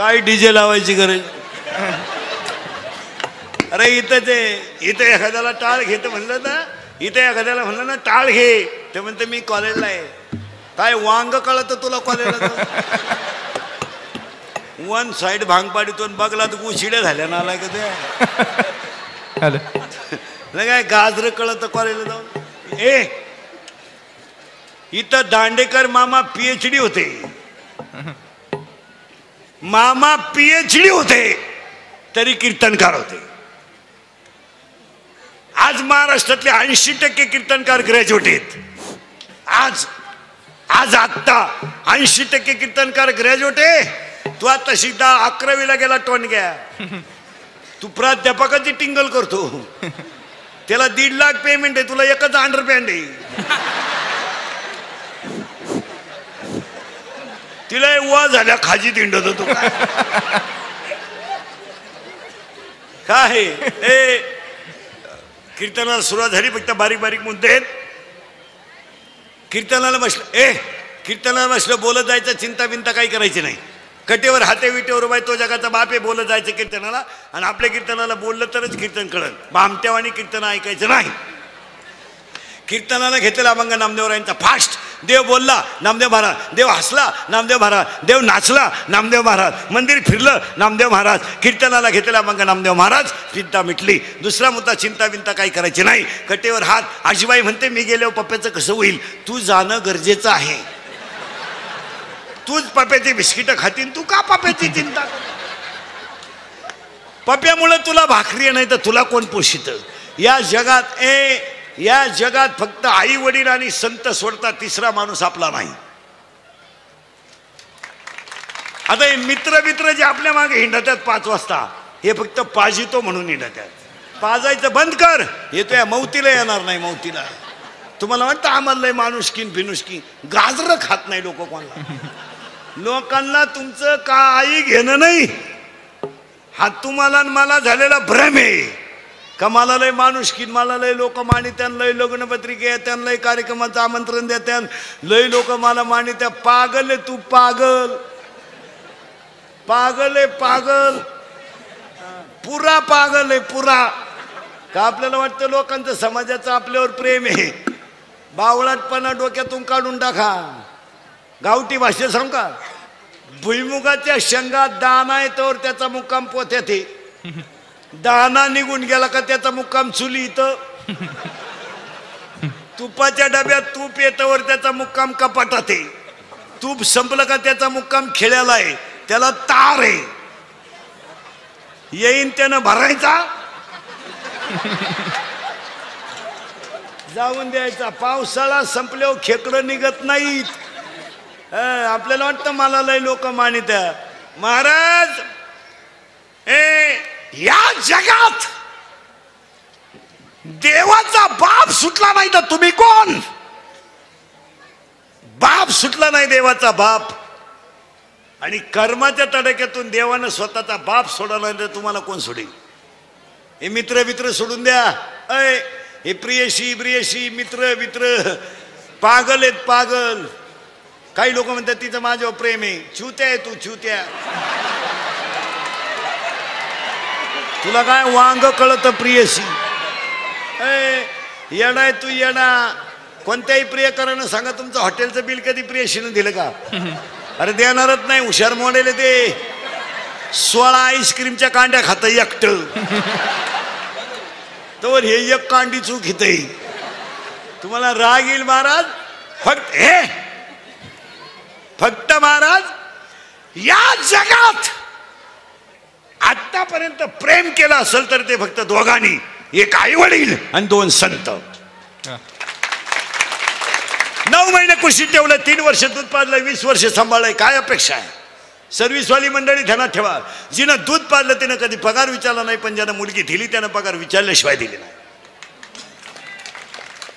काय डीजे लावायची गरज? अरे इथं ते इथं एखाद्याला टाळ घेत म्हणलं ना इथं एखाद्याला म्हणलं ना टाळ घे. ते म्हणते मी कॉलेजला आहे. काय वांग कळत तुला कॉलेजला वन साइड भांग पाडीतो आणि बघला तर उशिड्या झाल्या ना आला का ते? काय गाजर कळत कॉलेजला जाऊन? ए इथं दांडेकर मामा पीएचडी होते. मामा पीएचडी होते तरी कीर्तनकार होते. आज महाराष्ट्रातले ऐंशी टक्के कीर्तनकार ग्रॅज्युएट आहेत. आज आज आत्ता ऐंशी टक्के कीर्तनकार ग्रॅज्युएट आहे. तू आता सीधा अकरावीला गेला टोनग्या. तू प्राध्यापकाची टिंगल करतो. त्याला दीड लाख पेमेंट आहे तुला एकच अंडरपॅन्ट आहे. तिला वा झाल्या खाजी दिंडत होतो काय हे कीर्तनाला सुरुवात झाली फक्त बारीक बारीक मुद्दे आहेत कीर्तनाला बसलं. ए कीर्तनाला बसलं बोलत जायचं चिंता बिंता काही करायची नाही. कटेवर हाते विटेवर बाय तो जगाचा बाप आहे बोलत जायचं कीर्तनाला. आणि आपल्या कीर्तनाला बोललं तरच कीर्तन कळत बामट्यावानी कीर्तन ऐकायचं नाही. कीर्तनाला घेतलेला अभंग नामदेवरायांचा फास्ट. देव बोलला नामदेव महाराज. देव हसला नामदेव महाराज. देव नाचला नामदेव महाराज. मंदिर फिरलं नामदेव महाराज. कीर्तनाला घेतलेला अभंग नामदेव महाराज. चिंता मिटली. दुसरा मुद्दा चिंता बिंता काही करायची नाही. कटेवर हात. आजीबाई म्हणते मी गेल्यावर पप्प्याचं कसं होईल? तू जाणं गरजेचं आहे. तूच पप्याची बिस्किटं खातीन तू का पप्याची चिंता पप्यामुळं तुला भाकरी नाही तर तुला कोण पोषित? या जगात ए या जगात फक्त आई वडील आणि संत सोडता तिसरा माणूस आपला नाही. आता हे मित्र मित्र जे आपल्या मागे हिंडतात पाच वाजता हे फक्त पाजितो म्हणून हिंडतात. पाजायचं बंद कर. येतोय या मौतीला येणार नाही मौतीला. तुम्हाला वाटतं आम्हाला माणुसकीन फिनुसकी गाजरं खात नाही लोक कोणाला. लोकांना तुमचं का आई घेणं नाही. हा तुम्हाला मला झालेला भ्रम आहे. का मला लय माणूस की मला लय लोक मानित्यान लय लग्नपत्रिके येत्यान लय कार्यक्रमाचं आमंत्रण देत्यान लय लोक मला मानित्या पागल आहे तू पागल. पागल आहे पागल. पुरा पागल आहे पुरा. का आपल्याला वाटतं लोकांचं समाजाचं आपल्यावर प्रेम आहे? बावळाटपणा डोक्यातून काढून टाका. गावठी भाषेत सांग का? भुईमुगाच्या शेंगात दाना येतोवर त्याचा मुक्काम पोत्यात आहे. दाना निघून गेला का त्याचा मुक्काम चुली इथं? तुपाच्या डब्यात तूप येतवर त्याचा मुक्काम कपाटात आहे. तूप संपलं का त्याचा मुक्काम खेळ्याला आहे. त्याला तार आहे. येईन त्यानं भरायचा? जाऊन द्यायचा. पावसाळा संपल्यावर खेकडं निघत नाहीत. आपल्याला वाटतं मला लय लोक मानित महाराज! ए या जगात देवाचा बाप सुटला नाही तर तुम्ही कोण? बाप सुटला नाही देवाचा बाप. आणि कर्माच्या तडक्यातून देवानं स्वतःचा बाप सोडवला तर तुम्हाला कोण सोडेल? हे मित्र मित्र सोडून द्या. अय हे प्रियशी प्रियशी मित्र मित्र पागल आहेत पागल. काही लोक म्हणतात तिचं माझ्यावर प्रेम आहे. छुत्या आहे तू छुत्या तुला काय वांग कळत प्रियशी? ए, येडा आहे तू येडा कोणत्याही प्रियकरानं सांगा तुमचं हॉटेलचं बिल कधी प्रियशीनं दिलं का? अरे देणारच नाही हुशार मॉडेल ते. सोळा आईस्क्रीमच्या कांड्या खात एकट. तर हे एक कांडी चूक हित तुम्हाला राग येईल महाराज? फक्त हे. फक्त महाराज या जगात आतापर्यंत प्रेम केलं असेल तर ते फक्त दोघांनी एक आई वडील आणि दोन संत. नऊ महिने कुशीत ठेवलं तीन वर्ष दूध पाजलं वीस वर्ष सांभाळलंय काय अपेक्षा आहे? सर्व्हिसवाली मंडळी ध्यानात ठेवा. जिनं दूध पाजलं तिनं कधी पगार विचारला नाही पण ज्यानं मुलगी दिली त्यानं पगार विचारल्याशिवाय दिली नाही.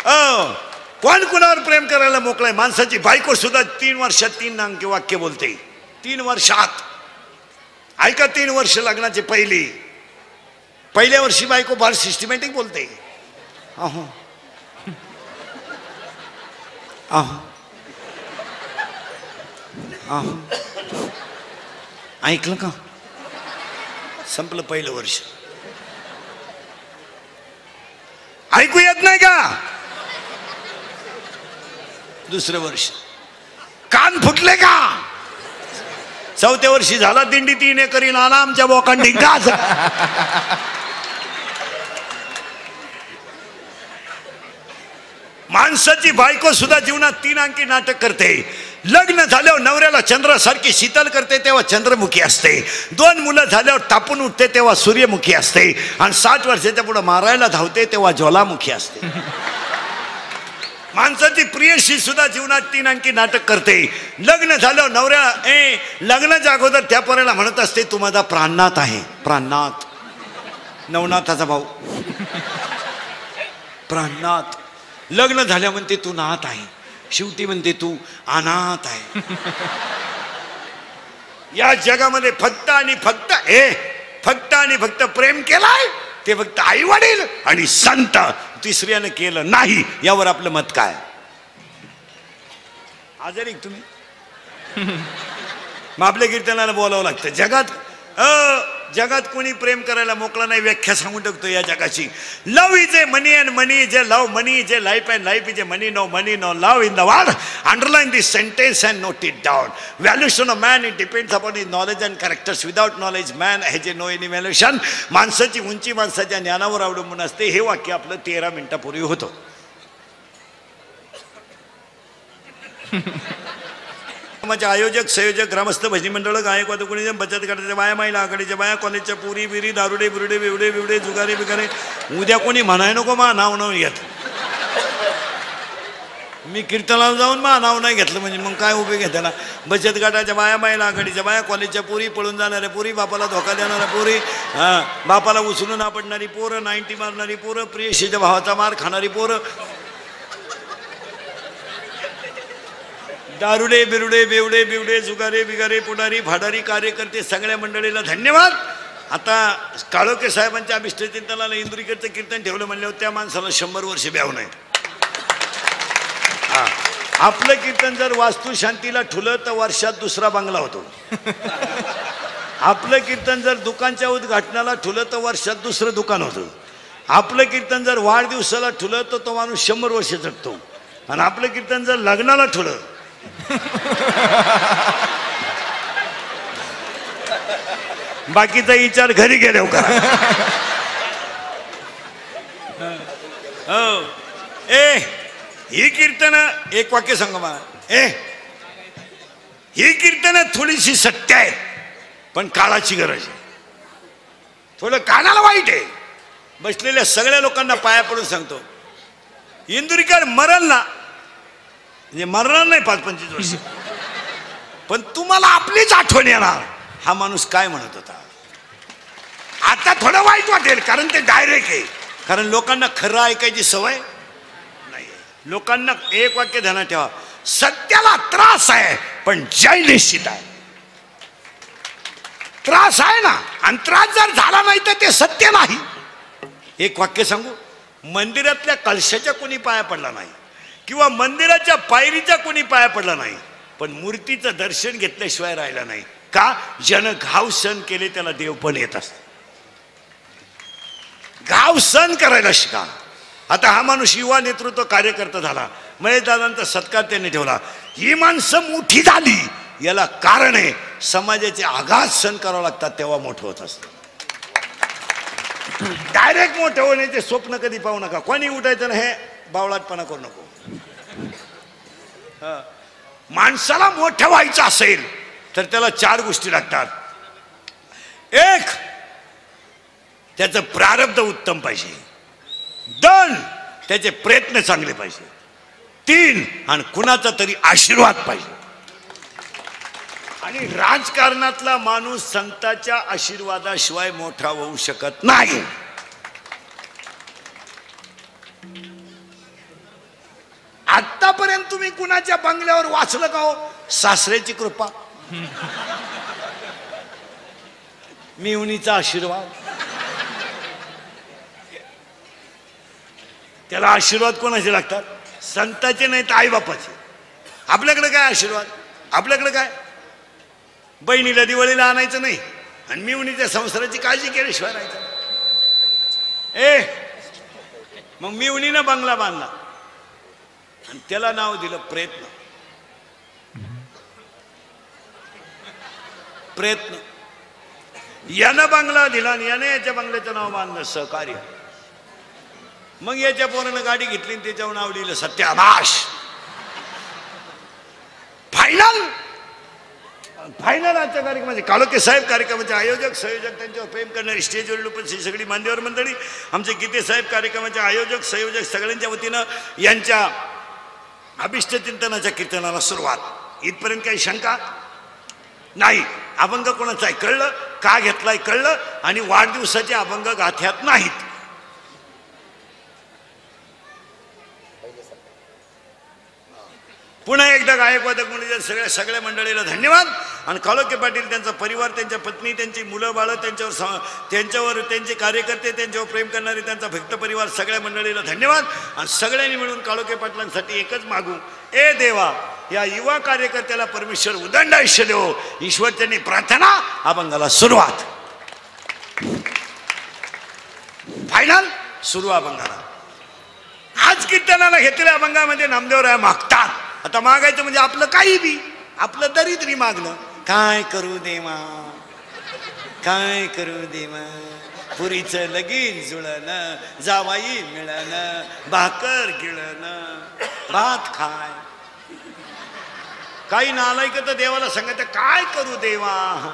अ, कोण कुणावर प्रेम करायला मोकळाय माणसाची बायको सुद्धा तीन वर्षात तीन अंकी वाक्य बोलते. तीन वर्षात. ऐका तीन वर्ष लग्नाचे पहिली. पहिल्या वर्षी बायको फार सिस्टमॅटिक बोलते. अहो. अहो. अहो. ऐकलं का? संपलं पहिलं वर्ष. ऐकू येत नाही का? दुसरं वर्ष. कान फुटले का? चौथ्या वर्षी झाला दिंडी तीन एकरी नाना आमच्या बोकांडी. गाज. माणसाची बायको सुद्धा जीवनात तीन अंकी नाटक करते. लग्न झाल्यावर नवऱ्याला चंद्रासारखी शीतल करते तेव्हा चंद्रमुखी असते. दोन मुलं झाल्यावर तापून उठते तेव्हा सूर्यमुखी असते. आणि साठ वर्षाच्या पुढे मारायला धावते तेव्हा ज्वालामुखी असते. माणसाची प्रियशी सुद्धा जीवनात तीन अंकी नाटक करते. लग्न झालं नवऱ्या ए लग्नाच्या अगोदर त्या पोराला म्हणत असते तू माझा प्राणनाथ आहे. प्राणनाथ. नवनाथाचा भाऊ. प्राणनाथ. लग्न झाल्या म्हणते तू नाथ आहे. शेवटी म्हणते तू अनाथ आहे. या जगामध्ये फक्त आणि फक्त हे फक्त आणि फक्त प्रेम केलाय? ते फक्त आई वडील आणि संत तिसऱ्यानं केलं नाही यावर आपलं मत काय? आजारी तुम्ही? मग आपल्या कीर्तनाला बोलावं लागतं. जगात अ जगात कोणी प्रेम करायला मोकळा नाही व्याख्या सांगून टाकतो या जगाची. Love is a money and money जे love love money is a life and life is a money no money no love in the world underline this sentence and note it down valuation of man it depends upon is knowledge and characters without knowledge man has a no any valuation माणसाची उंची माणसाच्या ज्ञानावर अवलंबून असते. हे वाक्य आपलं तेरा मिनिटापूर्वी होतं. माझे आयोजक संयोजक ग्रामस्थ भजनी मंडळ गायक कोणी बचत गटाच्या बाया महिला आघाडीच्या बाया कॉलेजच्या पुरी बिरी दारुडे बिरुडे बिवडे बिवडे जुगारे बिगारे. उद्या कोणी म्हणाय नको मा नाव नाव घेत. मी कीर्तनाला जाऊन मा नाव नाही घेतलं म्हणजे मग काय उपयोग आहे त्याला? बचत गटाच्या बाया महिला आघाडीच्या बाया कॉलेजच्या पुरी पळून जाणाऱ्या पुरी बापाला धोका देणाऱ्या पुरी हा, बापाला उचलून आपडणारी पोरं नाईन्टी मारणारी पोरं प्रियशीच्या भावाचा मार खाणारी पोरं दारुडे बिरुडे बेवडे बिवडे जुगारे बिगारे पुढारी भाडारी कार्यकर्ते सगळ्या मंडळीला धन्यवाद. आता काळोके साहेबांच्या अभिष्टचिंतनाला इंद्रिकडचं कीर्तन ठेवलं म्हणल्यावर त्या माणसाला शंभर वर्ष ब्याव नाही. आपलं कीर्तन जर वास्तू शांतीला ठुलं तर वर्षात दुसरा बांगला होतो. आपलं कीर्तन जर दुकानच्या उद्घाटनाला ठुलं तर वर्षात दुसरं दुकान होतं. आपलं कीर्तन जर वाढदिवसाला ठुलं तर तो माणूस शंभर वर्ष जगतो. आणि आपलं कीर्तन जर लग्नाला ठुलं बाकीचा विचार घरी गेले करा हो. ए ही कीर्तन एक वाक्य सांग मला. ए ही कीर्तन थोडीशी सत्य आहे पण काळाची गरज आहे. थोडं कानाला वाईट आहे. बसलेल्या सगळ्या लोकांना पाया पडून सांगतो. इंदुरीकर मरल ना म्हणजे मरणार नाही पाच पंचवीस वर्ष. पण तुम्हाला आपलीच आठवण येणार. हा माणूस काय म्हणत होता? आता थोडं वाईट वाटेल कारण ते डायरेक्ट आहे. कारण लोकांना खरं ऐकायची सवय नाही. लोकांना एक वाक्य ध्यानात ठेवा. सत्याला त्रास आहे पण जय निश्चित आहे. त्रास आहे ना? आणि त्रास जर झाला नाही तर ते सत्य नाही. एक वाक्य सांगू. मंदिरातल्या कलशाच्या कोणी पाया पडला नाही? किंवा मंदिराच्या पायरीचा कोणी पाया पडला नाही पण मूर्तीचं दर्शन घेतल्याशिवाय राहिला नाही. का? ज्यानं घाव सण केले त्याला देव पण येत असत. घाव सण करायला शिका. आता हा माणूस युवा नेतृत्व कार्यकर्ता झाला. महेशदादांचा सत्कार त्यांनी ठेवला. ही माणसं मोठी झाली. याला कारण आहे समाजाचे आघात सण करावं लागतात तेव्हा मोठं होत असतं. डायरेक्ट मोठं होण्याचे स्वप्न कधी पाहू नका. कोणी उठायचं ना हे बावळाटपणा करू नको. माणसाला मोठं व्हायचं असेल तर त्याला चार गोष्टी लागतात. एक त्याचं प्रारब्ध उत्तम पाहिजे. दोन त्याचे प्रयत्न चांगले पाहिजे. तीन आणि कुणाचा तरी आशीर्वाद पाहिजे. आणि राजकारणातला माणूस संताच्या आशीर्वादाशिवाय मोठा होऊ शकत नाही. आतापर्यंत तुम्ही कुणाच्या बंगल्यावर वाचलं का हो? सासऱ्याची कृपा. मिवणीचा आशीर्वाद. त्याला आशीर्वाद कोणाचे लागतात? संताचे नाही तर आईबापाचे. आपल्याकडे काय आशीर्वाद? आपल्याकडे काय? बहिणीला दिवाळीला आणायचं नाही आणि मिवणीच्या संसाराची काळजी केल्याशिवाय राहायचं. ए मग मिवणीनं बंगला बांधला. आणि त्याला नाव दिलं प्रयत्न. प्रयत्न. यानं बंगला दिला आणि याने याच्या बंगल्याचं नाव बांधलं सहकार्य. मग याच्या पोरानं गाडी घेतली आणि त्याच्यावर नाव लिहिलं सत्याभाष फायनल फायनल आजच्या कार्यक्रमाचे काळोखे साहेब कार्यक्रमाचे आयोजक संयोजक त्यांच्यावर प्रेम करणारी स्टेजवरील उपस्थित सगळी मान्यवर मंडळी आमचे गीते साहेब कार्यक्रमाचे आयोजक संयोजक सगळ्यांच्या वतीनं यांच्या अभिष्ट चिंतनाच्या कीर्तनाला सुरुवात. इथपर्यंत काही शंका? नाही. अभंग कोणाचा आहे? कळलं? का घेतलाय? कळलं? आणि वाढदिवसाचे अभंग गाथ्यात नाहीत. पुन्हा एकदा गायकवाद म्हणून सगळ्या सगळ्या मंडळीला धन्यवाद. आणि काळोखे पाटील त्यांचा परिवार त्यांच्या पत्नी त्यांची मुलं बाळं त्यांच्यावर स- त्यांच्यावर त्यांचे कार्यकर्ते त्यांच्यावर प्रेम करणारे त्यांचा भक्त परिवार सगळ्या मंडळीला धन्यवाद. आणि सगळ्यांनी मिळून काळोखे पाटलांसाठी एकच मागू. ए देवा या युवा कार्यकर्त्याला परमेश्वर उदंड आयुष्य देव. ईश्वर त्यांनी प्रार्थना अभंगाला सुरुवात. फायनल सुरू अभंगाला. आज कीर्तनाला घेतलेल्या अभंगामध्ये नामदेवराय मागतात. आता मागायचं म्हणजे आपलं काही बी. आपलं दरिद्री मागणं. काय करू देवा? काय करू देवा? पुरीचं लगीन जुळणं जावाई मिळणं भाकर गिळणं. भात खाय. काही नालायक तर देवाला सांगायचं काय करू देवा?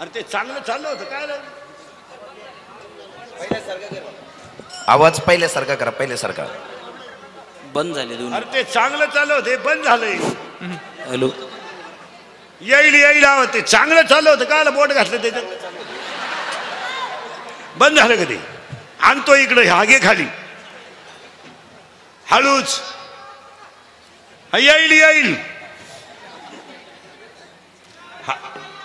अरे ते चांगलं चाललं होतं. काय झालं? आवाज पहिल्यासारखा करा पहिल्यासारखा. बंद झाले दोन अरे ते चांगलं चाललं होतं हे बंद झालंय हॅलो. येईल येईल आव ते चांगलं चाललं होतं काय बोट घातलं त्याच्यात? बंद झालं कधी? आणतो इकडं हागे खाली. हळूच. येईल येईल.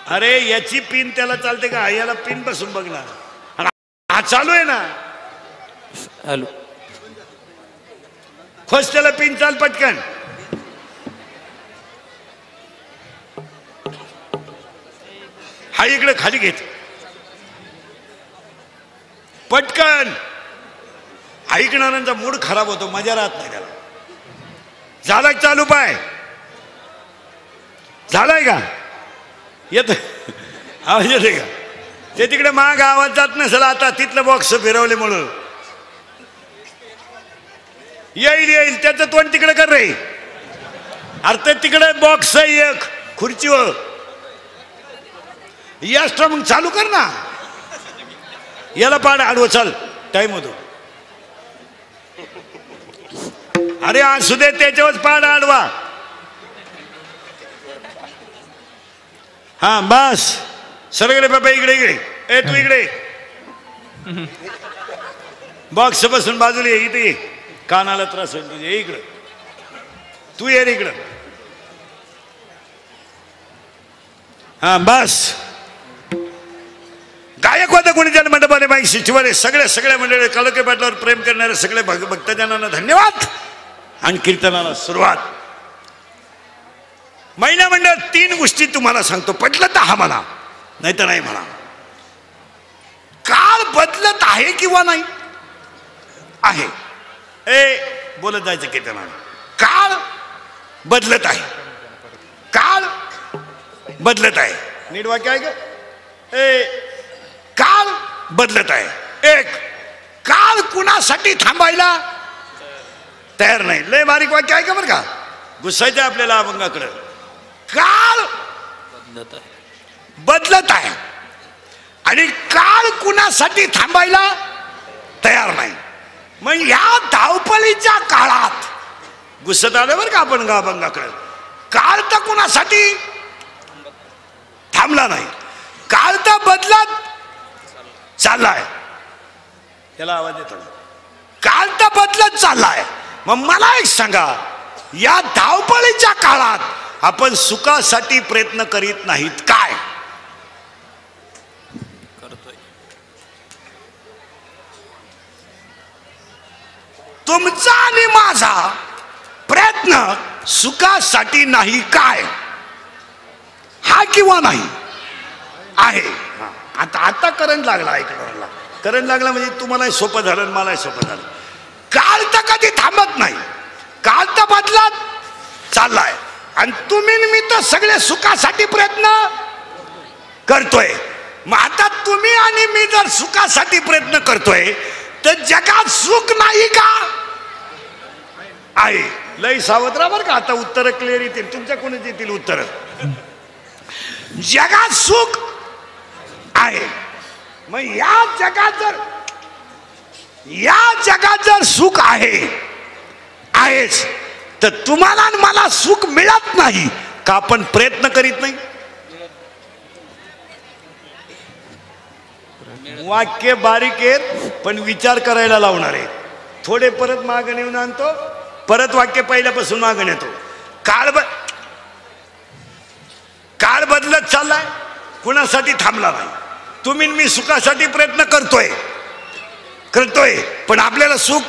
अरे याची पिन त्याला चालते का? याला पिन बसून बघणार. हा चालू आहे ना. हॅलो. फर्स्ट त्याला पिन चाल पटकन. हा इकडे खाली घेत. पटकन. ऐकणाऱ्यांचा मूड खराब होतो मजा राहत नाही त्याला. झाला चालू पाय? झालाय का? येत आवाज येते का? ते तिकडे माग आवाज जात नसेल आता तिथलं बॉक्स फिरवले म्हणून. येईल येईल. त्याचं तोंड तिकडे कर रे. अरे ते तिकडे बॉक्स आहे एक खुर्चीवर. यास्ट्रा मग चालू कर ना. याला पाड आडवं चाल टाइम होतो अरे असू दे त्याच्यावर पाड आडवा. हा बस. सगळे बाबा इकडे इकडे. ए तू इकडे. बॉक्स बसून बाजूला ये इथे ये. कानाला त्रास होईल. तुझे इकडं. तू ये रे इकडं. हा बस. गायक होता कोणी जन मंडपाने बाई शिचवाले सगळ्या सगळ्या मंडळी कलके पाटलावर प्रेम करणारे सगळे भग भक्तजनांना धन्यवाद आणि कीर्तनाला सुरुवात. महिला मंडळ तीन गोष्टी तुम्हाला सांगतो. पटलं तर हा म्हणा नाही तर नाही म्हणा. काळ बदलत आहे किंवा नाही? आहे. ए बोलत जायचं कीर्तनाला काळ बदलत आहे. काळ बदलत आहे. नीट वाक्य आहे का? ए काळ बदलत आहे. एक काळ कुणासाठी थांबायला तयार नाही. लय बारीक वाक्य आहे का बरं का? गुस्सायचं आपल्याला अभंगाकडं. काळ बदलत आहे. बदलत आहे. आणि काळ कुणासाठी थांबायला तयार नाही. मग या धावपळीच्या काळात गुस्सत आलं बरं का आपण गाभंगाकडे काळ तर कुणासाठी? थांबला नाही. काळ तर बदलत चाललाय. त्याला आवाज येतो ना. काळ तर बदलत चाललाय. मग मला एक सांगा या धावपळीच्या काळात आपण सुखासाठी प्रयत्न करीत नाहीत काय करतोय तुमचा आणि माझा प्रयत्न सुखासाठी नाही काय? हा किंवा नाही? आहे. आता आता करंट लागला ऐकणाऱ्याला करंट लागला. म्हणजे तुम्हालाही सोपं झालं मलाही सोपं झालं. काल तर कधी थांबत नाही. काल तर बदलात चाललाय. आणि तुम्ही मी तर सगळे सुखासाठी प्रयत्न करतोय. मग आता तुम्ही आणि मी जर सुखासाठी प्रयत्न करतोय तर जगात सुख नाही का? आहे. लय सावध राहा बरं का? आता उत्तर क्लिअर येतील. तुमच्या कोणी देतील उत्तर? जगात सुख आहे. मग या जगात जर या जगात जर सुख आहे आहेच तर तुम्हाला आणि मला सुख मिळत नाही का आपण प्रयत्न करीत नाही? वाक्य बारीक आहेत पण विचार करायला लावणार आहे थोडे परत मागं नेऊन आणतो. परत वाक्य पहिल्यापासून मागं येतो. काळ ब काळ बदलत चाललाय कुणासाठी थांबला नाही. तुम्ही मी सुखासाठी प्रयत्न करतोय. करतोय पण आपल्याला सुख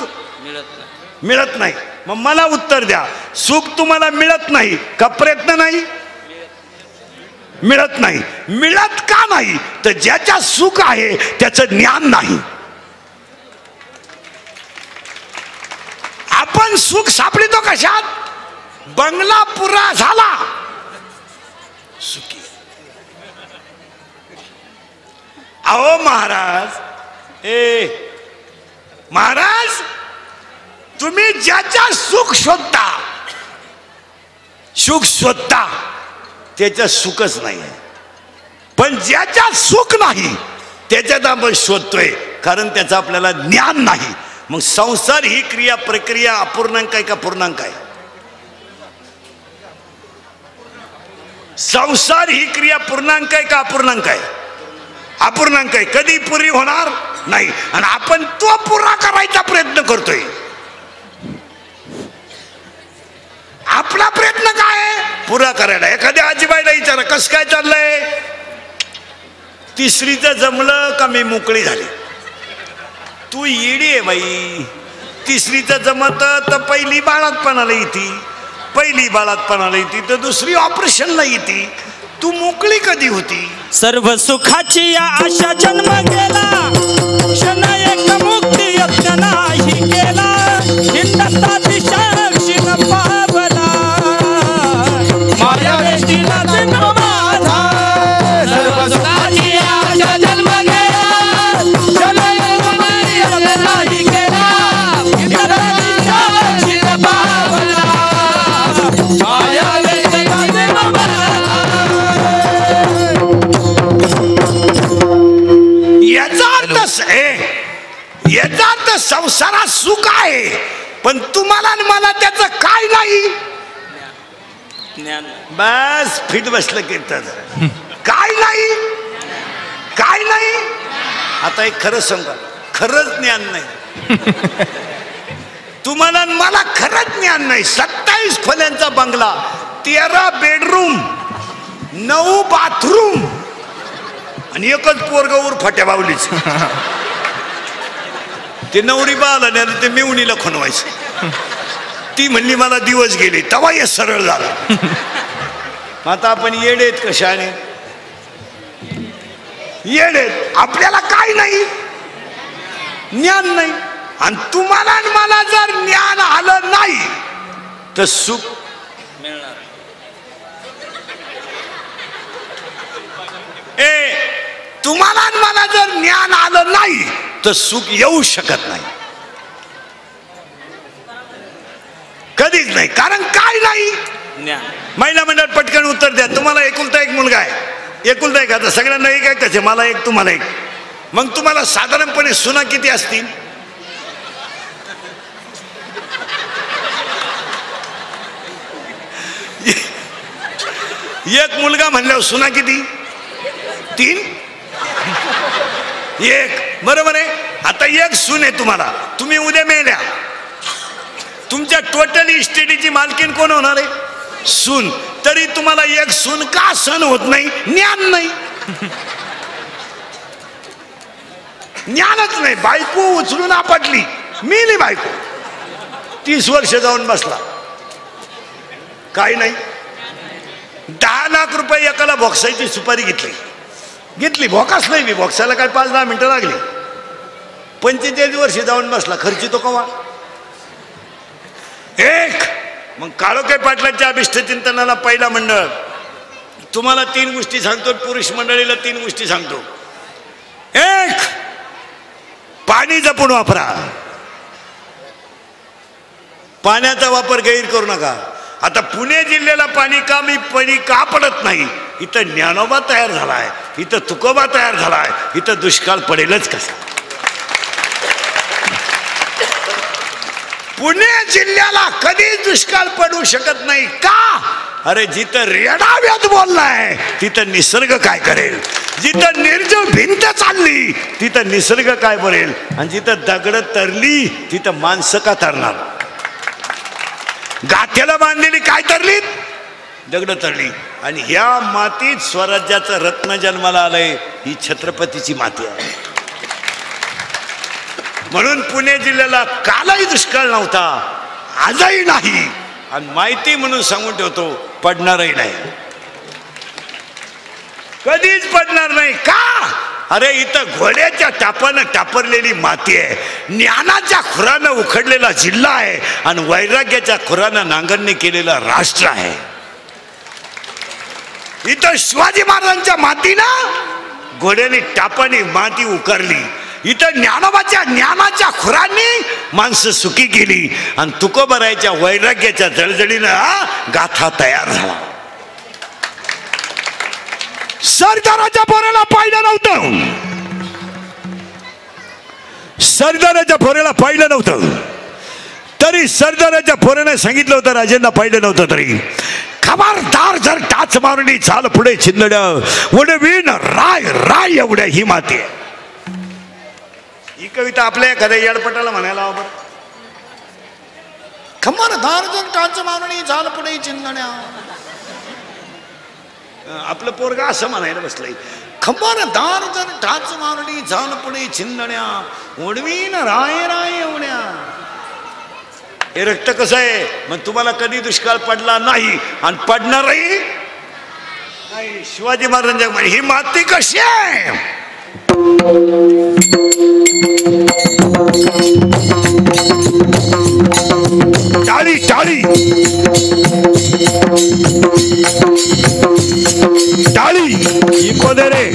मिळत नाही. मिळत नाही. मग मला उत्तर द्या. सुख तुम्हाला मिळत नाही का प्रयत्न नाही? मिळत नाही. मिळत का नाही? तर ज्याच्या सुख आहे त्याचं ज्ञान नाही. आपण सुख सापडितो कशात? बंगला पुरा झाला. सुखी. अहो महाराज. ए महाराज तुम्ही ज्याच्या सुख शोधता सुख शोधता त्याच्या सुखच नाही. पण ज्याच्या सुख नाही त्याच्यात आपण शोधतोय कारण त्याचं आपल्याला ज्ञान नाही. मग संसार ही क्रिया प्रक्रिया अपूर्णांक आहे का पूर्णांक आहे? संसार ही क्रिया पूर्णांक आहे का अपूर्णांक आहे? अपूर्णांक आहे. कधी पुरी होणार? नाही. आणि आपण तो पुरा करायचा प्रयत्न करतोय. आपला प्रयत्न काय पुरा करायला. एखाद्या आजीबाईला विचारा कसं काय चाललंय? तिसरीचं जमलं का मी मोकळी झाली? तू येडी आहे बाई. तिसरीचं जमत तर पहिली बाळातपणाला येते. पहिली बाळातपणाला येते तर दुसरी ऑपरेशनला येते. तू मोकळी कधी होती? सर्व सुखाची या आशा जन्म गेला. क्षण एक मुक्ती यत्न नाही केला. हिंडता सुख आहे. पण तुम्हाला आणि मला त्याचं काय नाही? ज्ञान. बस फिट बसलं कीर्तन. काय नाही? काय नाही? आता एक खरंच सांगा. खरंच ज्ञान नाही. तुम्हाला मला खरंच ज्ञान नाही. सत्तावीस खोल्यांचा बंगला तेरा बेडरूम नऊ बाथरूम आणि एकच पोरगावर फाट्या बावलीच. ते नवरी बाला नाही ते मेवणीला खणवायचं. ती म्हणली मला दिवस गेले तवा हे सरळ झालं. आता आपण येडेत कशाने? येडेत आपल्याला काय नाही? ज्ञान नाही. आणि तुम्हाला आणि मला जर ज्ञान आलं नाही तर सुख मिळणार. ए तुम्हाला मला जर ज्ञान आलं नाही तर सुख येऊ शकत नाही. कधीच नाही. कारण काय नाही? महिला मंडळ पटकन उत्तर द्या. तुम्हाला एकुलता एक मुलगा आहे. एकुलता एक आता. सगळ्यांना एक आहे कसे मला एक तुम्हाला एक. मग तुम्हाला साधारणपणे सुना किती असतील? एक मुलगा म्हणल्यावर सुना किती? तीन? एक. बरोबर आहे? आता एक सून आहे तुम्हाला. तुम्ही उद्या मेल्या. तुमच्या टोटल इस्टेटीची मालकीन कोण होणार आहे? सून. तरी तुम्हाला एक सून का सण होत नाही? ज्ञान नाही. ज्ञानच नाही. बायको उचलून आपटली. मेली बायको. तीस वर्ष जाऊन बसला. काय नाही. दहा लाख रुपये एकाला बॉक्सायची सुपारी घेतली. घेतली भोकाच नाही मी बॉक्साला काय पाच दहा मिनटं लागली. पंचेचाळीस वर्षी जाऊन बसला खर्ची तो कवा? एक! मग काळोखे पाटलांच्या अभिष्ट चिंतनाला पहिला मंडळ. तुम्हाला तीन गोष्टी सांगतो पुरुष मंडळीला तीन गोष्टी सांगतो. एक! पाणी जपून वापरा. पाण्याचा वापर गैर करू नका. आता पुणे जिल्ह्याला पाणी का मी पाणी का पडत नाही? इथं ज्ञानोबा तयार झाला आहे इथं तुकोबा तयार झालाय. इथं दुष्काळ पडेलच कसा. पुणे जिल्ह्याला कधीच दुष्काळ पडू शकत नाही का? अरे जिथं रेडाव्यात बोललाय तिथं निसर्ग काय करेल? जिथं निर्जव भिंत चालली तिथं निसर्ग काय बरेल आणि जिथं दगड तरली तिथं माणसं का तरणार? गाठ्याला बांधलेली काय तरलीत? दगड तरली आणि ह्या मातीत स्वराज्याचं रत्न जन्माला आलंय ही छत्रपतीची माती आहे. म्हणून पुणे जिल्ह्याला कालही दुष्काळ नव्हता आजही नाही. आणि माहिती म्हणून सांगून ठेवतो पडणारही नाही. कधीच पडणार नाही का? अरे इथं घोड्याच्या टापानं टापरलेली माती आहे ज्ञानाच्या खुरानं उखडलेला जिल्हा आहे आणि वैराग्याच्या खुरानं नांगरणी केलेलं राष्ट्र आहे. इथं शिवाजी महाराजांच्या मातीनं घोड्याने टापाने माती उकरली. इथं ज्ञानोबाच्या ज्ञानाच्या खुरांनी माणसं सुखी गेली आणि तुकोबरायच्या वैराग्याच्या जळजळीनं गाथा तयार झाला. सरदाराच्या पोराला पाहिलं नव्हतं. सरदाराच्या पोराला पाहिलं नव्हतं. तरी सरदाराच्या पोराने सांगितलं होतं राजेंना पाहिलं नव्हतं तरी. खबरदार जर टाच मारणी चाल पुढे छिंदड उडवीन राय राय एवढ्या ही माती आहे ही कविता आपल्या एखाद्या याडपटाला म्हणायला हवं बरं. खबरदार जर टाच मारणी चाल पुढे चिंदण्या आपलं पोरगा असं म्हणायला बसलंय. खबरदार जर टाच मारणी चाल पुढे चिंदण्या उडवीन राय राय एवढ्या. हे रक्त कसं आहे? मग तुम्हाला कधी दुष्काळ पडला नाही. आणि पडणारही नाही. शिवाजी महाराजांच्या ही माती कशी आहे? टाळी टाळी. टाळी. इको दे रे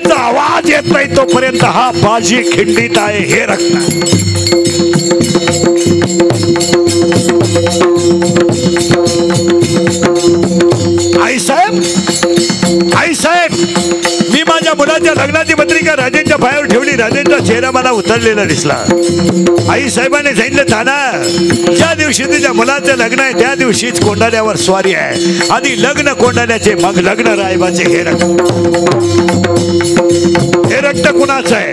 जोपर्यंत आवाज येत नाही तोपर्यंत हा बाजी खिंडीत आहे हे रत्न आई साहेब आई साहेब मी माझ्या मुलाच्या लग्नाची पत्रिका राजेंच्या बाहेर ठेवली. राजेंचा चेहरा मला उतरलेला दिसला. आई साहेबांनी सांगितलं ताना ज्या दिवशी तिच्या मुलाचं लग्न आहे त्या दिवशीच कोंडाण्यावर स्वारी आहे. आधी लग्न कोंडाण्याचे मग लग्न रायबाचे हे रक्त. हे रक्त कुणाचं आहे?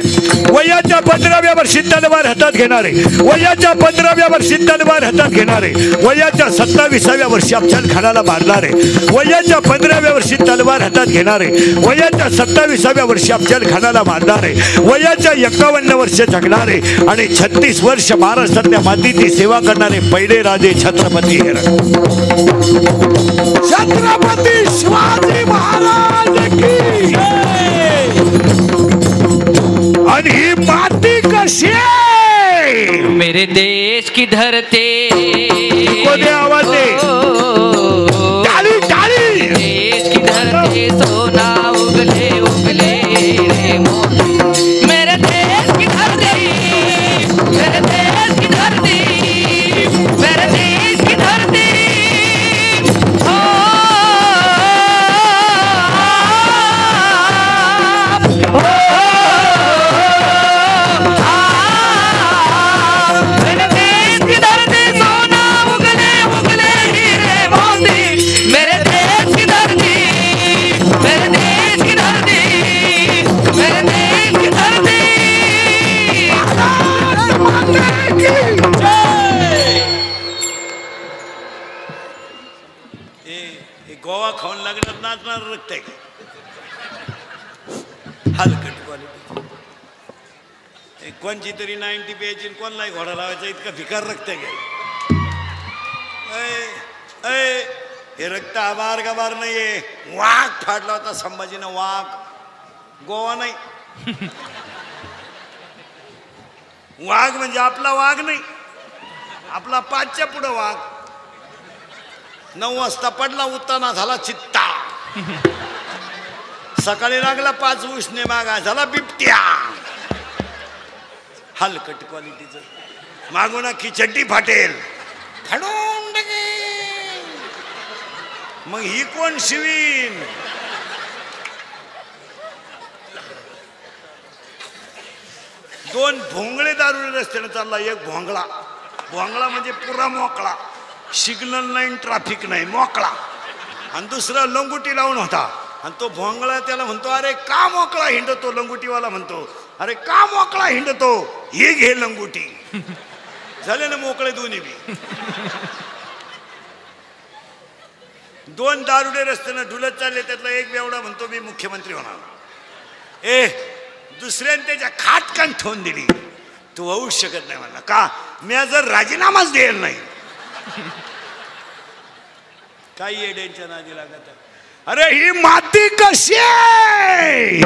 वयाच्या पंधराव्या वर्षी तलवार हातात घेणारे. वयाच्या पंधराव्या वर्षी तलवार हातात घेणारे. वयाच्या सत्ताविसाव्या वर्षी अफजल खानाला मारणारे. वयाच्या पंधराव्या वर्षी तलवार हातात घेणारे. वयाच्या सत्ताविसाव्या वर्षी अफजल खानाला मारणारे. वयाच्या एकावन्न वर्ष जगणारे आणि छत्तीस वर्ष महाराष्ट्रातल्या मातीची सेवा करणारे पहिले राजे छत्रपती हे छत्रपती शिवाजी महाराज की आणि ही माती कशी आहे मेरे देश की धरती कोणी आवाज दे. नाहीये वाघ फाडला होता संभाजीनं वाघ. गोवा नाही. वाघ म्हणजे आपला वाघ नाही. आपला पाचच्या पुढं वाघ. नऊ वाजता पडला उत्ताना झाला चित्ता. सकाळी लागला पाच उष्णे मागा झाला बिबट्या. हलकट क्वालिटीचं मागून खिचड्डी फाटेल. फाडून. मग ही कोण शिवीन? दोन भोंगळे दारू रस्त्याने चालला एक भोंगळा. भोंगळा म्हणजे पुरा मोकळा. सिग्नल नाही ट्रॅफिक नाही मोकळा. आणि दुसरा लंगुटी लावून होता. आणि तो भोंगळा त्याला म्हणतो अरे का मोकळा हिंडतो? लंगुटीवाला म्हणतो अरे का मोकळा हिंडतो? हे घे लंगुटी. झाले ना मोकळे दोन्ही बी. दोन दारुडे रस्त्यानं ढुलत चालले त्यातला एक बेवडा म्हणतो मी मुख्यमंत्री होणार. ए दुसऱ्याने त्याच्या खाटकान ठेवून दिली. तू होऊच शकत नाही म्हणला. का? मी जर राजीनामाच देईल नाही. काही येड्यांच्या नादी लागत अरे ही माती कशी आहे?